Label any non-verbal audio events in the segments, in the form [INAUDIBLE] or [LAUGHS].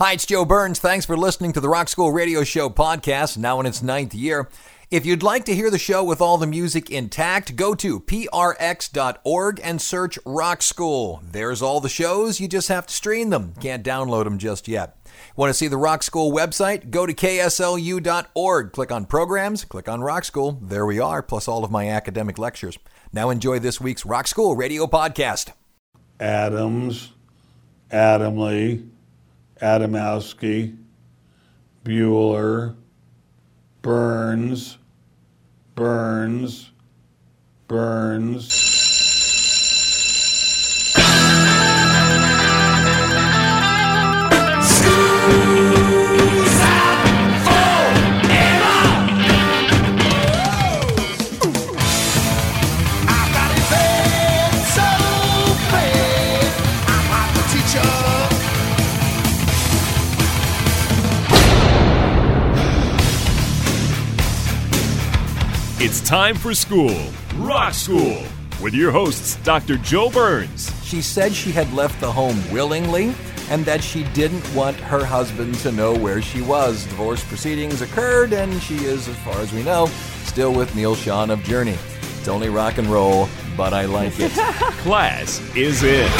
Hi, it's Joe Burns. Thanks for listening to the Rock School Radio Show podcast, now in its ninth year. If you'd like to hear the show with all the music intact, go to prx.org and search Rock School. There's all the shows, you just have to stream them. Can't download them just yet. Want to see the Rock School website? Go to kslu.org. Click on programs, click on Rock School. There we are, plus all of my academic lectures. Now enjoy this week's Rock School Radio podcast. Adams, Adamley, Adamowski, Bueller, Burns, Burns, Burns. Time for school, Rock School, with your hosts, Dr. Joe Burns. She said she had left the home willingly and that she didn't want her husband to know where she was. Divorce proceedings occurred, and she is, as far as we know, still with Neal Schon of Journey. It's only rock and roll, but I like it. [LAUGHS] Class is in.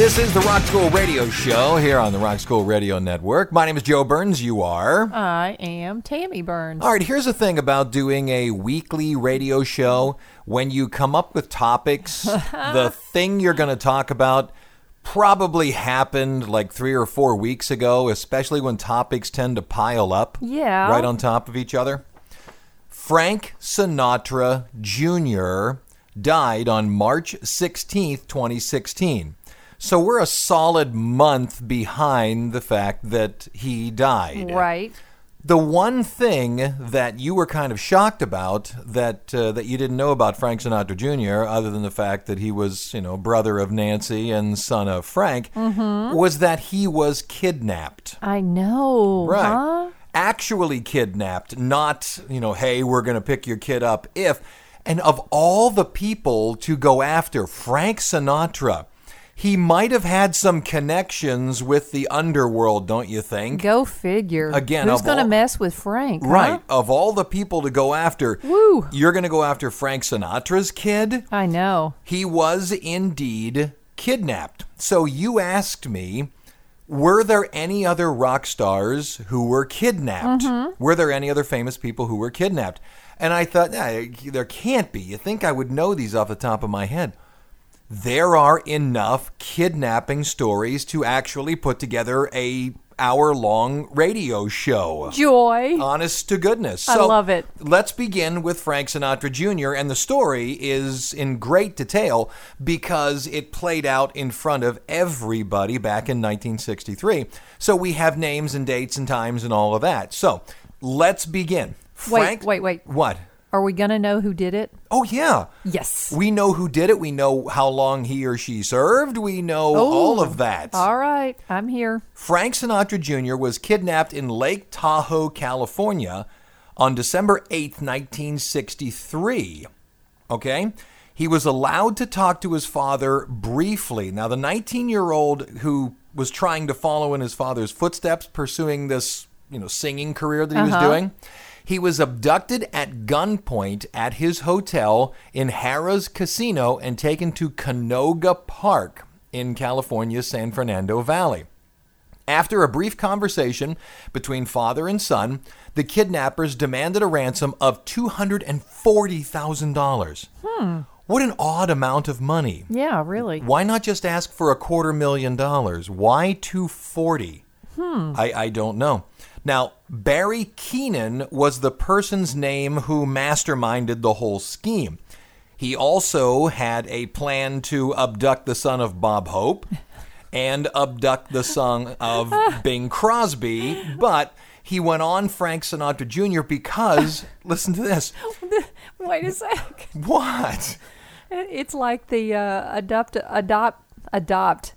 This is the Rock School Radio Show here on the Rock School Radio Network. My name is Joe Burns. You are. I am Tammy Burns. All right, here's the thing about doing a weekly radio show. When you come up with topics, [LAUGHS] the thing you're going to talk about probably happened like three or four weeks ago, especially when topics tend to pile up Yeah. right on top of each other. Frank Sinatra Jr. died on March 16th, 2016. So we're a solid month behind the fact that he died. Right. The one thing that you were kind of shocked about that uh, that you didn't know about Frank Sinatra Jr., other than the fact that he was, you know, brother of Nancy and son of Frank, was that he was kidnapped. I know. Right. Huh? Actually kidnapped, not, you know, hey, we're going to pick your kid up if. And of all the people to go after, Frank Sinatra, he might have had some connections with the underworld, don't you think? Go figure. Again, who's going to mess with Frank? huh? Right. Of all the people to go after, Woo. you're going to go after Frank Sinatra's kid? I know. He was indeed kidnapped. So you asked me, were there any other rock stars who were kidnapped? Mm-hmm. Were there any other famous people who were kidnapped? And I thought, nah, there can't be. You think I would know these off the top of my head? There are enough kidnapping stories to actually put together a hour long radio show. Joy. Honest to goodness. I love it. Let's begin with Frank Sinatra Jr. And the story is in great detail because it played out in front of everybody back in 1963. So we have names and dates and times and all of that. So let's begin. Wait, Frank, wait, wait. What? Are we going to know who did it? Oh, yeah. Yes. We know who did it. We know how long he or she served. We know oh, all of that. All right. I'm here. Frank Sinatra Jr. was kidnapped in Lake Tahoe, California on December 8th, 1963. Okay? He was allowed to talk to his father briefly. Now, the 19 year old who was trying to follow in his father's footsteps, pursuing this, you know, singing career that he was uh-huh. doing, he was abducted at gunpoint at his hotel in Harrah's Casino and taken to Canoga Park in California's San Fernando Valley. After a brief conversation between father and son, the kidnappers demanded a ransom of $240,000. Hmm. What an odd amount of money. Yeah, really. Why not just ask for a quarter million dollars? Why 240? Hmm. I, I don't know. Now, Barry Keenan was the person's name who masterminded the whole scheme. He also had a plan to abduct the son of Bob Hope and abduct the son of [LAUGHS] Bing Crosby, but he went on Frank Sinatra Jr. because, [LAUGHS] listen to this. [LAUGHS] Wait a sec. What? It's like the uh, adopt, adopt, adopt,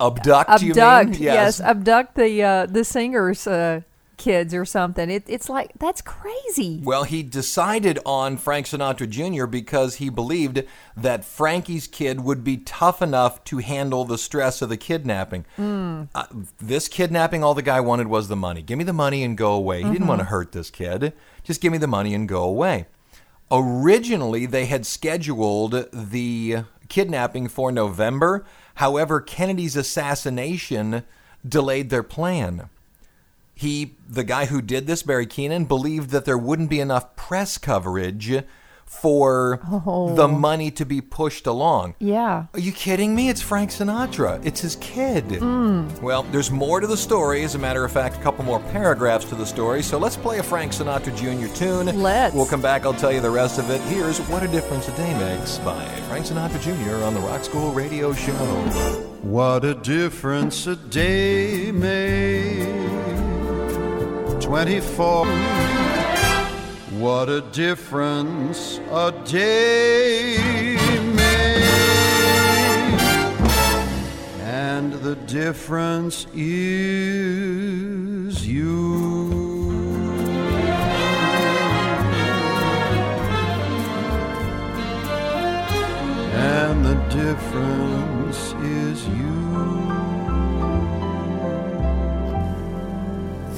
Abduct, you mean? abduct. Yes. abduct the uh, the singer's uh, kids or something. It, it's like that's crazy. Well, he decided on Frank Sinatra Jr. because he believed that Frankie's kid would be tough enough to handle the stress of the kidnapping. Uh, this kidnapping, all the guy wanted was the money. Give me the money and go away. He didn't want to hurt this kid. Just give me the money and go away. Originally, they had scheduled the kidnapping for November. However, Kennedy's assassination delayed their plan he the guy who did this barry keenan believed that there wouldn't be enough press coverage for oh. the money to be pushed along. Yeah. are you kidding me? It's frank sinatra. It's his kid. Hmm. Well there's more to the story. As a matter of fact a couple more paragraphs to the story. So let's play a frank sinatra jr tune. Let's. we'll come back. I'll tell you the rest of it. Here's what a difference a day makes by frank sinatra jr on the rock school radio show. What a difference a day made. 24. What a difference a day made. And the difference is you. And the difference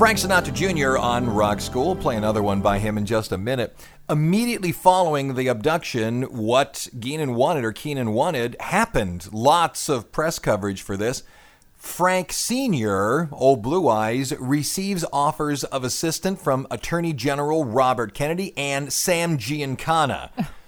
Frank Sinatra Jr. on Rock School. Play another one by him in just a minute. Immediately following the abduction, what Keenan wanted or Keenan wanted happened. Lots of press coverage for this. Frank Sr., old Blue Eyes, receives offers of assistance from Attorney General Robert Kennedy and Sam Giancana, [LAUGHS]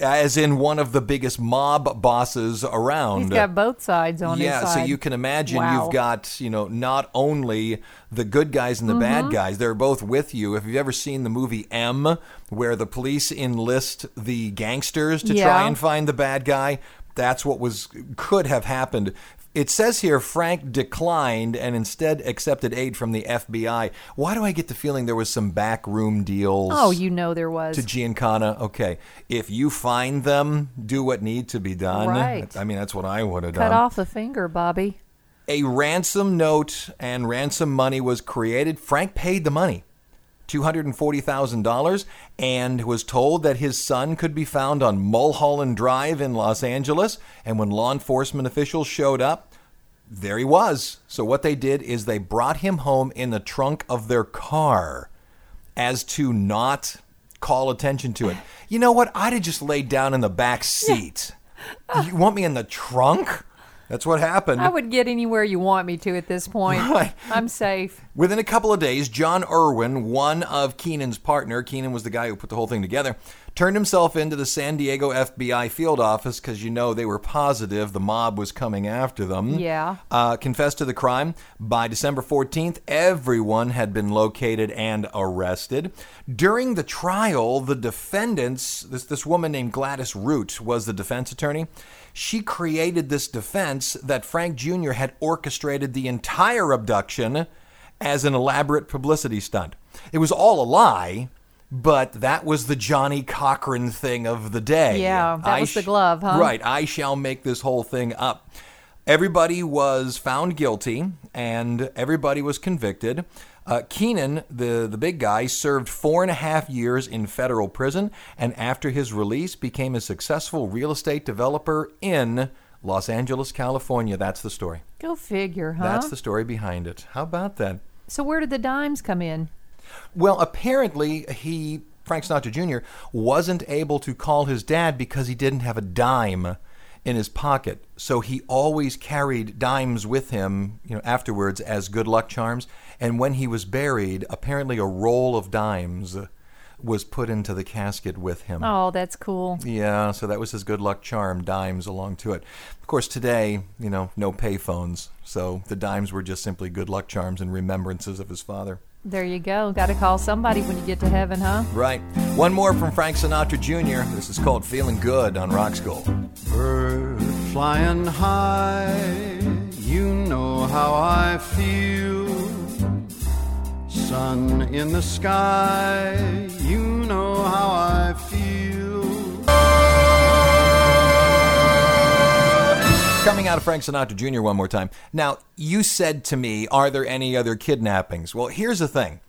as in one of the biggest mob bosses around. He's got both sides on yeah, his so you can imagine Wow. you've got, you know, not only the good guys and the Mm-hmm. bad guys, they're both with you. If you've ever seen the movie M, where the police enlist the gangsters to try and find the bad guy, that's what was could have happened. It says here Frank declined and instead accepted aid from the FBI. Why do I get the feeling there was some backroom deals? Oh, you know there was. to Giancana. Okay, if you find them, do what need to be done. Right. I mean, that's what I would have Cut done. Cut off a finger, Bobby. A ransom note and ransom money was created. Frank paid the money, $240,000, and was told that his son could be found on Mulholland Drive in Los Angeles. And when law enforcement officials showed up, there he was. So what they did is they brought him home in the trunk of their car as to not call attention to it. You know what? I'd have just laid down in the back seat. You want me in the trunk? That's what happened. I would get anywhere you want me to at this point. [LAUGHS] Right. I'm safe. Within a couple of days, John Irwin, one of Keenan's partner, Keenan was the guy who put the whole thing together, turned himself into the San Diego FBI field office because you know they were positive the mob was coming after them. Yeah. Uh, confessed to the crime. By December 14th, everyone had been located and arrested. During the trial, the defendants, this, this woman named Gladys Root was the defense attorney. She created this defense that Frank Jr. had orchestrated the entire abduction as an elaborate publicity stunt. It was all a lie, but that was the Johnnie Cochran thing of the day. Yeah, that I was the glove, huh? Right. I shall make this whole thing up. Everybody was found guilty and everybody was convicted. Uh, Keenan, the, the big guy, served four and a half years in federal prison and after his release became a successful real estate developer in Los Angeles, California. That's the story. Go figure, huh? That's the story behind it. How about that? so where did the dimes come in? Well, apparently he, Frank Sinatra Jr., wasn't able to call his dad because he didn't have a dime in his pocket. So he always carried dimes with him, you know, afterwards as good luck charms. And when he was buried, apparently a roll of dimes was put into the casket with him. Oh, that's cool. Yeah, so that was his good luck charm, dimes along to it. Of course, today, you know, no payphones. So the dimes were just simply good luck charms and remembrances of his father. There you go. Got to call somebody when you get to heaven, huh? Right. One more from Frank Sinatra Jr. This is called Feeling Good on Rock School. Bird flying high, you know how I feel. Sun in the sky, you know how I feel. Coming out of Frank Sinatra Jr. one more time. Now, you said to me, Are there any other kidnappings? Well, here's the thing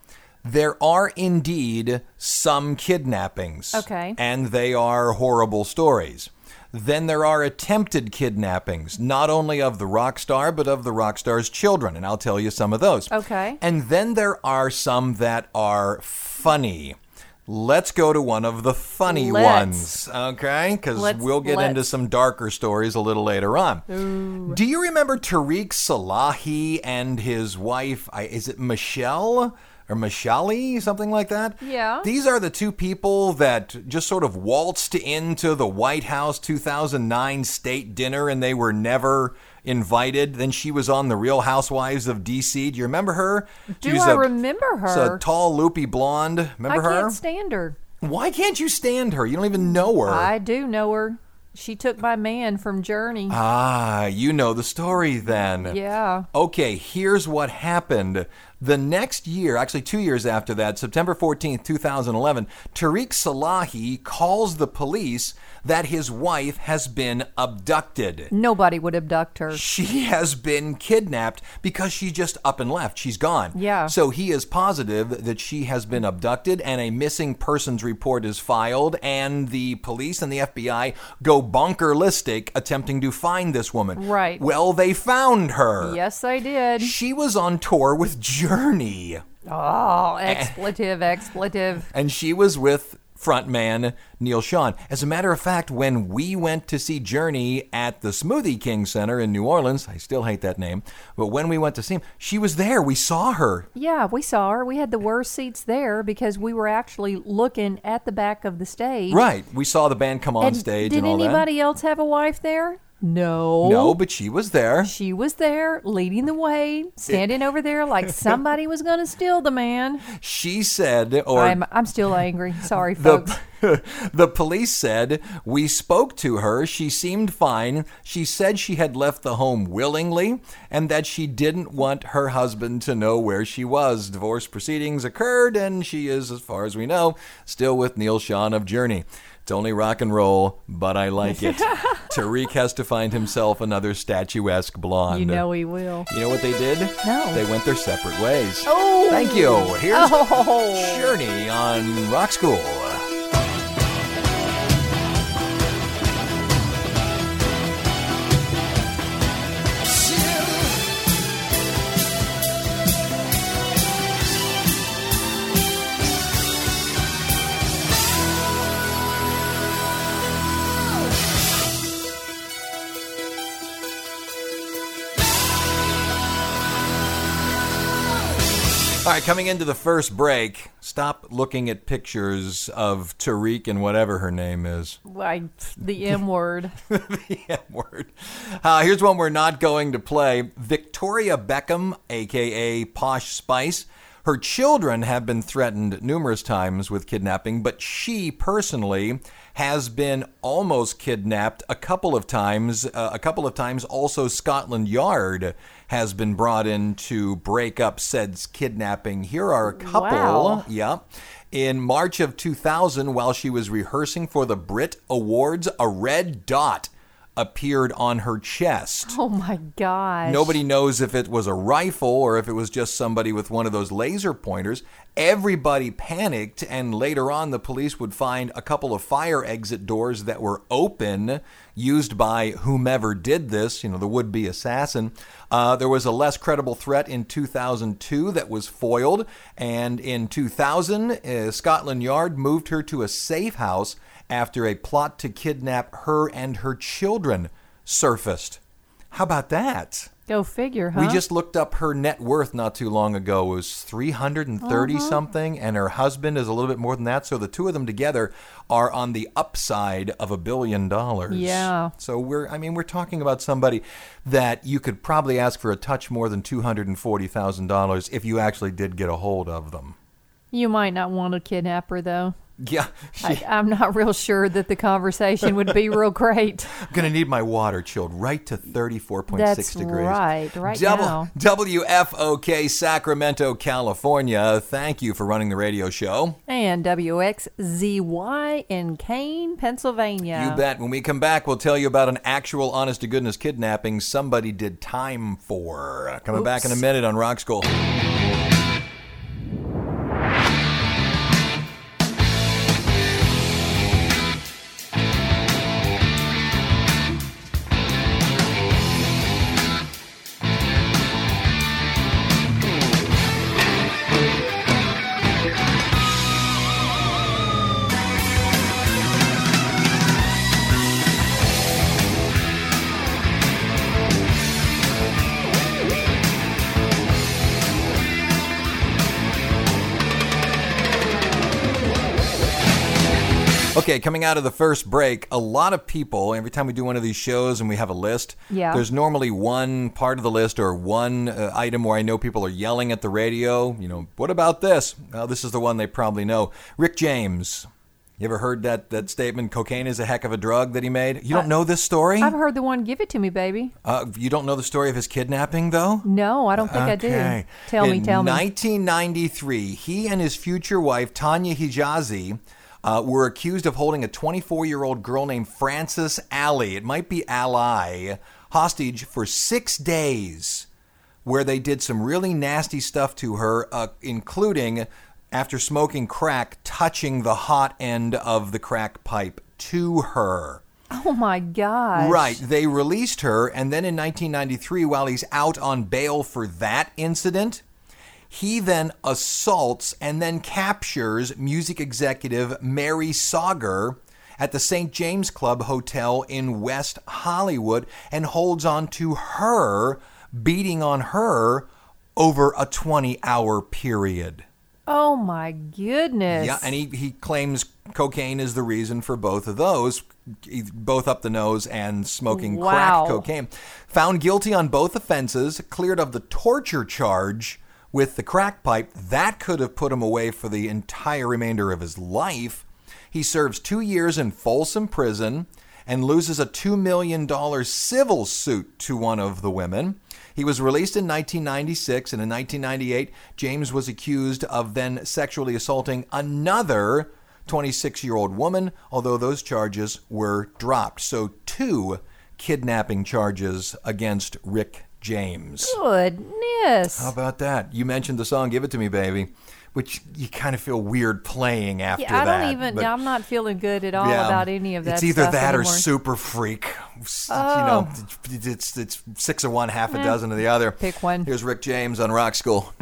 There are indeed some kidnappings. Okay. And they are horrible stories. Then there are attempted kidnappings, not only of the rock star, but of the rock star's children. And I'll tell you some of those. Okay. And then there are some that are funny. Let's go to one of the funny Let's. ones, okay? Because we'll get into some darker stories a little later on. Do you remember Tariq Salahi and his wife? I, is it Michelle or Mishali, something like that? Yeah. These are the two people that just sort of waltzed into the White House 2009 state dinner and they were never invited. Then she was on The Real Housewives of DC. Do you remember her? Do She's I a- remember she's a tall, loopy blonde. Remember I her? I can't stand her. Why can't you stand her? You don't even know her. I do know her. She took my man from Journey. Ah, you know the story then. yeah. Okay, here's what happened. The next year, actually two years after that, September 14th, 2011, Tariq Salahi calls the police that his wife has been abducted. Nobody would abduct her. She has been kidnapped because she just up and left. She's gone. Yeah. So he is positive that she has been abducted and a missing persons report is filed and the police and the FBI go bonkerlistic attempting to find this woman. Right. Well, they found her. Yes, I did. She was on tour with Journey Oh, expletive, expletive. and she was with frontman Neal Schon. As a matter of fact, when we went to see Journey at the Smoothie King Center in New Orleans, I still hate that name, but when we went to see him, she was there. We saw her. Yeah, we saw her. We had the worst seats there because we were actually looking at the back of the stage. Right. We saw the band come on And stage did and all anybody else have a wife there? No. No, but she was there. She was there, leading the way, standing over there like [LAUGHS] somebody was going to steal the man. She said, or I'm, I'm still angry. [LAUGHS] Sorry, The, folks. [LAUGHS] the police said, We spoke to her. She seemed fine. She said she had left the home willingly and that she didn't want her husband to know where she was. Divorce proceedings occurred, and she is, as far as we know, still with Neal Schon of Journey. It's only rock and roll, but I like it. [LAUGHS] Tariq has to find himself another statuesque blonde. You know he will. You know what they did? No. They went their separate ways. Oh. Thank you. Here's Oh. Journey on Rock School. Right, coming into the first break, stop looking at pictures of Tariq and whatever her name is. Like the M word. [LAUGHS] the M word. Uh, here's one we're not going to play Victoria Beckham, aka Posh Spice. Her children have been threatened numerous times with kidnapping, but she personally has been almost kidnapped a couple of times. Uh, a couple of times, also, Scotland Yard has been brought in to break up said kidnapping. Here are a couple. Wow. Yeah. In March of 2000, while she was rehearsing for the Brit Awards, a red dot appeared on her chest. Oh my gosh. Nobody knows if it was a rifle or if it was just somebody with one of those laser pointers. Everybody panicked, and later on, the police would find a couple of fire exit doors that were open, used by whomever did this, you know, the would be assassin. Uh, there was a less credible threat in 2002 that was foiled, and in 2000, uh, Scotland Yard moved her to a safe house after a plot to kidnap her and her children surfaced. How about that? Go figure, huh? We just looked up her net worth not too long ago. It was 330 Uh-huh. something, and her husband is a little bit more than that. So the two of them together are on the upside of a billion dollars. Yeah. So we're, I mean, we're talking about somebody that you could probably ask for a touch more than $240,000 if you actually did get a hold of them. You might not want to kidnap her, though. [LAUGHS] Yeah. I, I'm not real sure that the conversation would be real great. [LAUGHS] I'm going to need my water chilled right to 34.6 That's degrees. right, right Double, now. WFOK, Sacramento, California. Thank you for running the radio show. And WXZY in Kane, Pennsylvania. You bet. When we come back, we'll tell you about an actual honest to goodness kidnapping somebody did time for. Coming back in a minute on Rock School. Okay, coming out of the first break, a lot of people, every time we do one of these shows and we have a list, Yeah. there's normally one part of the list or one uh, item where I know people are yelling at the radio, you know, what about this? Well, this is the one they probably know. Rick James. You ever heard that, that statement, cocaine is a heck of a drug that he made? You don't know this story? I've heard the one "Give It to Me, Baby." Uh, you don't know the story of his kidnapping, though? No, I don't think I do. Tell me, In tell me. 1993, he and his future wife, Tanya Hijazi, uh, were accused of holding a 24 year old girl named Frances Alley, it might be Ally, hostage for six days, where they did some really nasty stuff to her, uh, including, after smoking crack, touching the hot end of the crack pipe to her. Oh my God. Right. They released her, and then in 1993, while he's out on bail for that incident, he then assaults and then captures music executive Mary Sauger at the St. James Club Hotel in West Hollywood and holds on to her, beating on her over a 20 hour period. Oh my goodness! Yeah, and he, he claims cocaine is the reason for both of those, both up the nose and smoking Wow. crack cocaine. Found guilty on both offenses, cleared of the torture charge with the crack pipe. That could have put him away for the entire remainder of his life. He serves two years in Folsom Prison and loses a $2 million civil suit to one of the women. He was released in 1996, and in 1998, James was accused of then sexually assaulting another 26 year old woman, although those charges were dropped. So, two kidnapping charges against Rick James. Goodness. How about that? You mentioned the song Give It To Me, Baby, which you kind of feel weird playing after yeah, I that. don't even. but- I'm not feeling good at all yeah, about any of that. It's either that or super freak. Oh. You know, oh. it's it's six of one, half a dozen of the mm, other. Pick one. Here's Rick James on Rock School.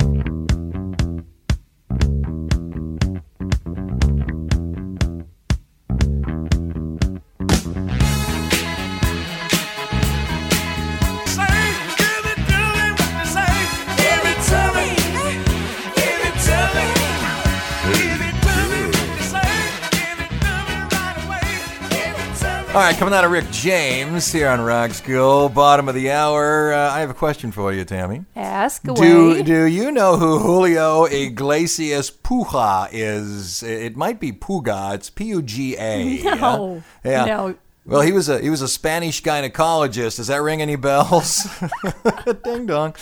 All right, coming out of Rick James here on Rock School, bottom of the hour. Uh, I have a question for you, Tammy. Ask away. Do do you know who Julio Iglesias Puga is? It might be Puga. It's P U G A. [LAUGHS] No. Yeah. No. Well, he was a he was a Spanish gynecologist. Does that ring any bells? [LAUGHS] Ding dong.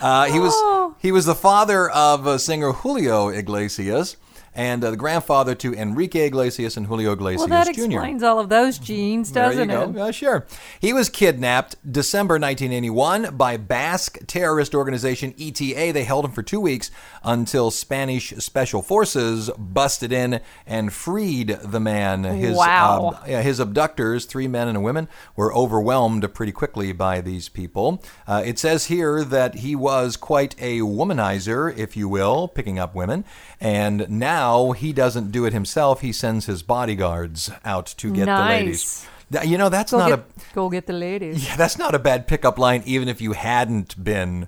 Uh, he was Oh. he was the father of uh, singer Julio Iglesias and uh, the grandfather to Enrique Iglesias and Julio Iglesias well, that Jr. explains all of those genes, doesn't there you it? go. Uh, sure. He was kidnapped December 1981 by Basque terrorist organization ETA. They held him for two weeks until Spanish special forces busted in and freed the man. His, Wow. uh, yeah, his abductors, three men and a woman, were overwhelmed pretty quickly by these people. Uh, it says here that he was quite a womanizer, if you will, picking up women. And now he doesn't do it himself. He sends his bodyguards out to get the ladies. You know, that's Go not get, a go get the ladies. yeah, that's not a bad pickup line, even if you hadn't been.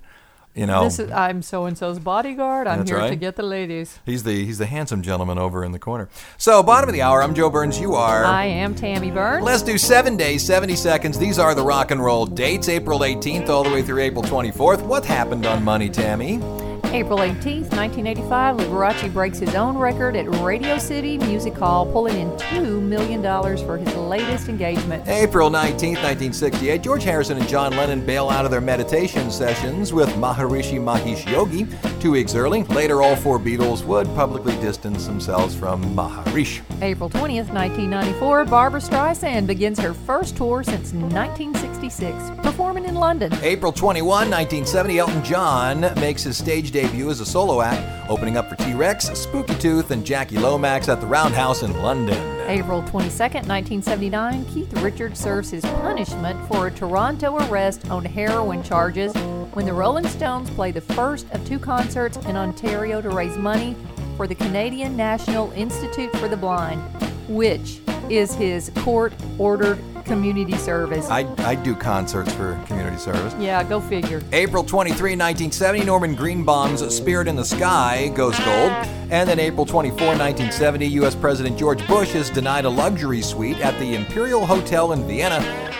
You know, This is, I'm so and so's bodyguard. I'm here to get the ladies. he's the he's the handsome gentleman over in the corner. So, bottom of the hour. I'm Joe Burns. You are. I am Tammy Burns. Let's do seven days, 70 seconds. These are the rock and roll dates April 18th all the way through April 24th. What happened on Money, Tammy? April 18th, 1985, Liberace breaks his own record at Radio City Music Hall, pulling in $2 million for his latest engagement. April 19th, 1968, George Harrison and John Lennon bail out of their meditation sessions with Maharishi Mahesh Yogi two weeks early. Later, all four Beatles would publicly distance themselves from Maharishi. April 20th, 1994, Barbra Streisand begins her first tour since 1966, performing in London. April 21, 1970, Elton John makes his stage debut as a solo act, opening up for T Rex, Spooky Tooth, and Jackie Lomax at the Roundhouse in London. April 22nd, 1979, Keith Richards serves his punishment for a Toronto arrest on heroin charges when the Rolling Stones play the first of two concerts in Ontario to raise money for the Canadian National Institute for the Blind, which is his court ordered community service. I, I do concerts for community service. yeah, go figure. April 23, 1970, Norman Greenbaum's Spirit in the Sky goes gold. And then April 24, 1970, U.S. President George Bush is denied a luxury suite at the Imperial Hotel in Vienna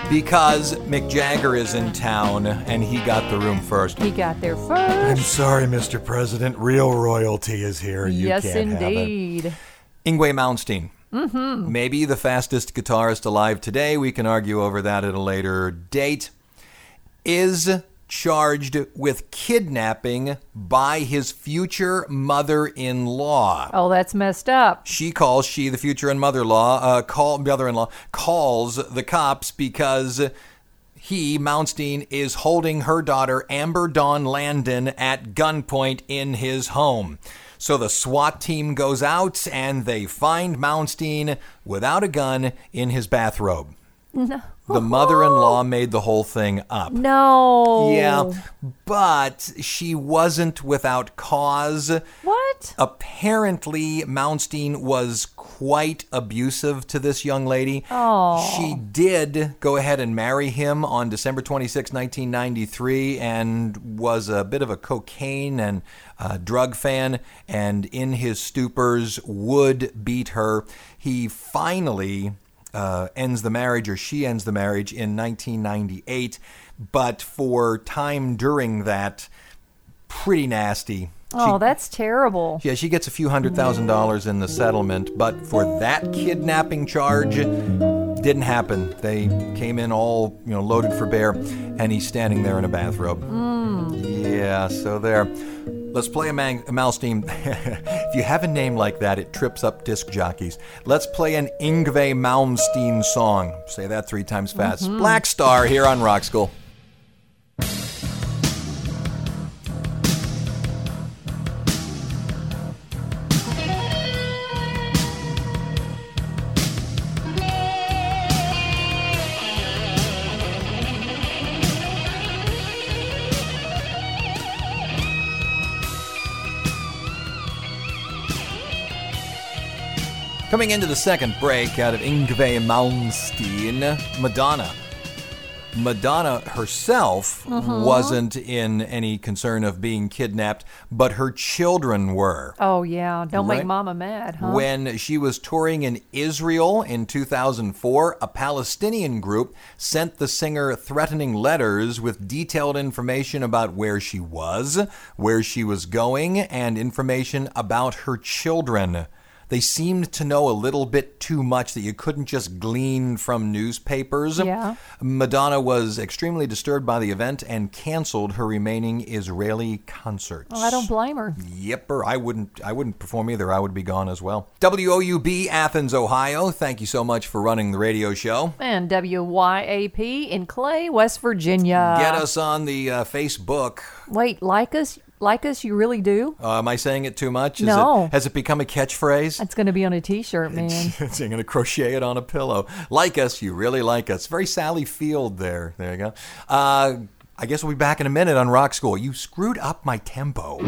because Mick Jagger is in town and he got the room first. He got there first. I'm sorry, Mr. President. Real royalty is here. You yes, can't have it. indeed. Yngwie Malmsteen. Mm-hmm. Maybe the fastest guitarist alive today. We can argue over that at a later date. Is charged with kidnapping by his future mother-in-law. Oh, that's messed up. She calls she the future and mother-in-law uh, call mother-in-law calls the cops because he Mounstein is holding her daughter Amber Dawn Lundin at gunpoint in his home. So the SWAT team goes out and they find Mounstein without a gun in his bathrobe. No. The mother-in-law made the whole thing up. No. Yeah, but she wasn't without cause. What? Apparently, Mounstein was quite abusive to this young lady. Oh. She did go ahead and marry him on December 26, 1993, and was a bit of a cocaine and uh, drug fan, and in his stupors would beat her. He finally uh, ends the marriage, or she ends the marriage in 1998, but for time during that, pretty nasty. Oh, that's terrible. Yeah, she gets a few hundred thousand dollars in the settlement, but for that kidnapping charge, didn't happen. They came in all you know loaded for bear, and he's standing there in a bathrobe. Yeah, so there. Let's play a, man- a mouse team. [LAUGHS] if you have a name like that, it trips up disc jockeys. Let's play an Yngwie Malmsteen song. Say that three times fast. Mm-hmm. Black Star here on Rock School. Coming into the second break out of Yngwie Malmsteen, Madonna. Madonna herself mm-hmm. wasn't in any concern of being kidnapped, but her children were. Oh, yeah. Don't Right. make mama mad, huh? When she was touring in Israel in 2004, a Palestinian group sent the singer threatening letters with detailed information about where she was, where she was going, and information about her children. They seemed to know a little bit too much that you couldn't just glean from newspapers. Yeah. Madonna was extremely disturbed by the event and canceled her remaining Israeli concerts. Oh, I don't blame her. Yep, or I wouldn't. I wouldn't perform either. I would be gone as well. WOUB Athens, Ohio. Thank you so much for running the radio show. And WYAP in Clay, West Virginia. Get us on the uh, Facebook. Wait, like us? Like us? You really do? Uh, am I saying it too much? Is No. It, has it become a catchphrase? It's going to be on a T-shirt, man. I'm going to crochet it on a pillow. Like us, you really like us. Very Sally Field there. There you go. Uh, I guess we'll be back in a minute on Rock School. You screwed up my tempo.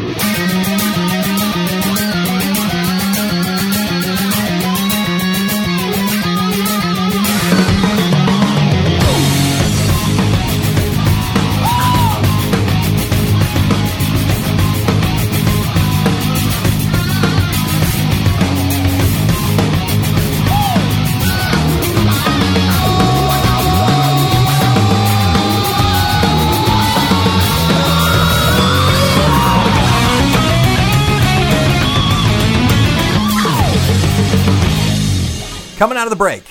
Coming out of the break,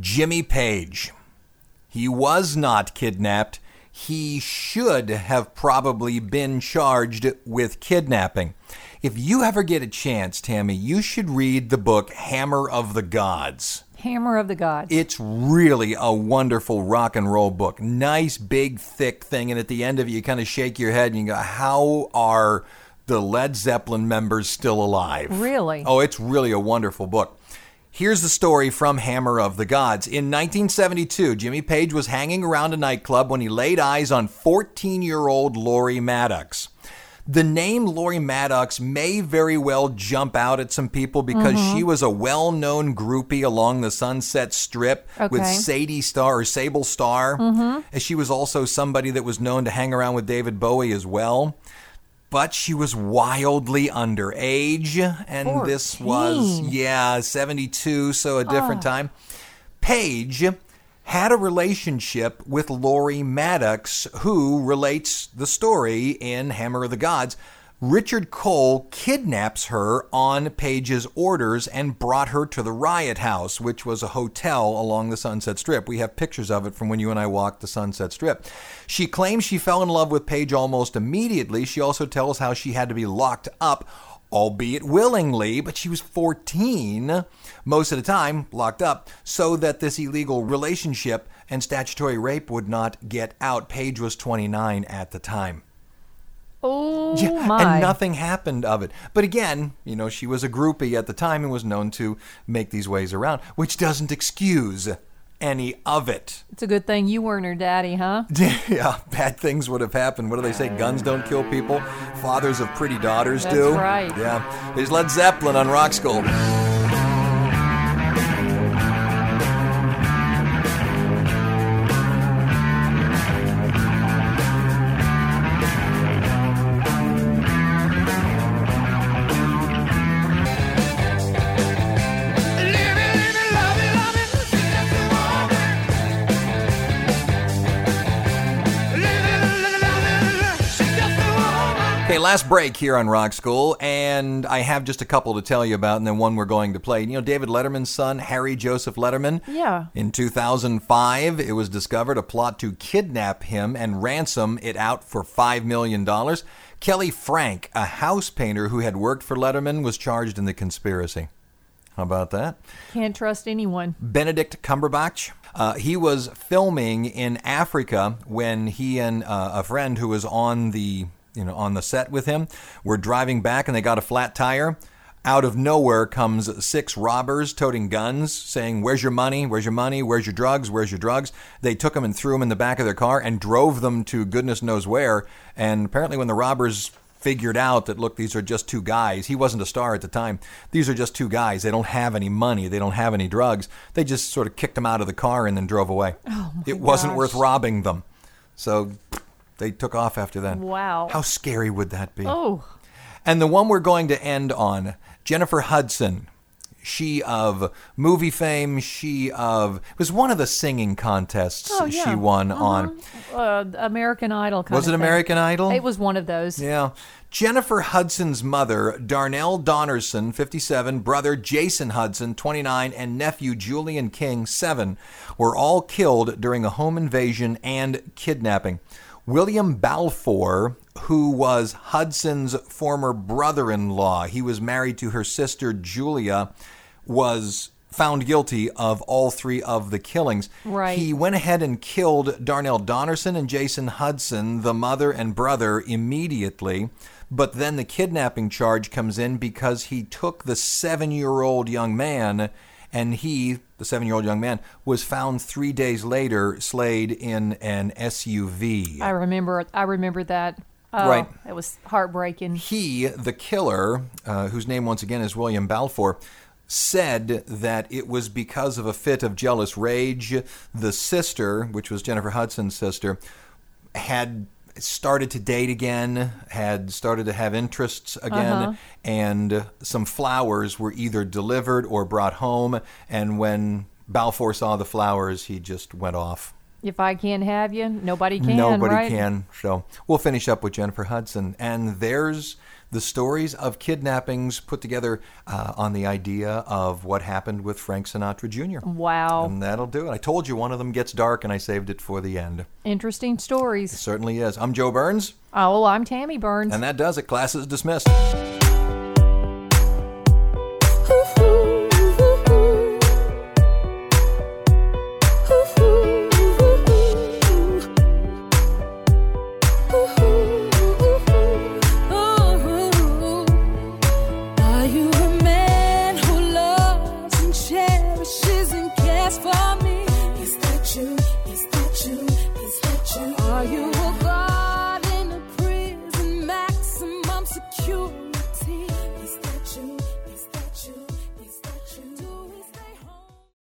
Jimmy Page. He was not kidnapped. He should have probably been charged with kidnapping. If you ever get a chance, Tammy, you should read the book Hammer of the Gods. Hammer of the Gods. It's really a wonderful rock and roll book. Nice, big, thick thing. And at the end of it, you kind of shake your head and you go, How are the Led Zeppelin members still alive? Really? Oh, it's really a wonderful book. Here's the story from Hammer of the Gods. In 1972, Jimmy Page was hanging around a nightclub when he laid eyes on 14 year old Lori Mattix. The name Lori Mattix may very well jump out at some people because Mm-hmm. she was a well known groupie along the Sunset Strip with Sadie Star or Sable Starr. And she was also somebody that was known to hang around with David Bowie as well. But she was wildly underage, and this was, yeah, 72, so a different ah. time. Page had a relationship with Lori Mattix, who relates the story in Hammer of the Gods. Richard Cole kidnaps her on Page's orders and brought her to the Riot House, which was a hotel along the Sunset Strip. We have pictures of it from when you and I walked the Sunset Strip. She claims she fell in love with Page almost immediately. She also tells how she had to be locked up albeit willingly, but she was 14 most of the time, locked up, so that this illegal relationship and statutory rape would not get out. Page was 29 at the time. Oh Yeah, my! And nothing happened of it. But again, you know, she was a groupie at the time and was known to make these ways around, which doesn't excuse any of it. It's a good thing you weren't her daddy, huh? [LAUGHS] yeah, bad things would have happened. What do they say? Guns don't kill people. Fathers of pretty daughters That's do. right. Yeah. There's Led Zeppelin on Rock School. Okay, last break here on Rock School, and I have just a couple to tell you about, and then one we're going to play. You know, David Letterman's son, Harry Joseph Letterman. Yeah. In 2005, it was discovered a plot to kidnap him and ransom it out for $5 million. Kelly Frank, a house painter who had worked for Letterman, was charged in the conspiracy. How about that? Can't trust anyone. Benedict Cumberbatch. Uh, he was filming in Africa when he and uh, a friend who was on the you know on the set with him We're driving back and they got a flat tire. Out of nowhere comes six robbers toting guns, saying, "Where's your money? Where's your money? Where's your drugs? Where's your drugs?" They took them and threw them in the back of their car and drove them to goodness knows where. And apparently, when the robbers figured out that look these are just two guys he wasn't a star at the time these are just two guys they don't have any money they don't have any drugs they just sort of kicked them out of the car and then drove away oh it wasn't worth robbing them so they took off after that Wow. how scary would that be Oh, and the one we're going to end on Jennifer Hudson. She of movie fame, she of it was one of the singing contests Oh, yeah. she won on. uh, American Idol. Was it. American Idol? It was one of those. Yeah. Jennifer Hudson's mother, Darnell Donerson, 57, brother Jason Hudson, 29, and nephew Julian King, 7, were all killed during a home invasion and kidnapping. William Balfour, who was Hudson's former brother in law, he was married to her sister Julia, was found guilty of all three of the killings. Right. He went ahead and killed Darnell Donerson and Jason Hudson, the mother and brother, immediately. But then the kidnapping charge comes in because he took the seven year old young man, and he, the seven year old young man, was found three days later slayed in an SUV. I remember. I remember that. Oh, Right. It was heartbreaking. he, the killer, uh, whose name once again is William Balfour, said that it was because of a fit of jealous rage. The sister, which was Jennifer Hudson's sister, had started to date again, had started to have interests again, Uh-huh. and some flowers were either delivered or brought home. And when Balfour saw the flowers, he just went off. If I can't have you, nobody can. Nobody right? can. So we'll finish up with Jennifer Hudson. And there's the stories of kidnappings put together uh, on the idea of what happened with Frank Sinatra Jr. Wow. And that'll do it. I told you one of them gets dark, and I saved it for the end. Interesting stories. It Certainly is. I'm Joe Burns, Oh, I'm Tammy Burns. and that does it. Class is dismissed.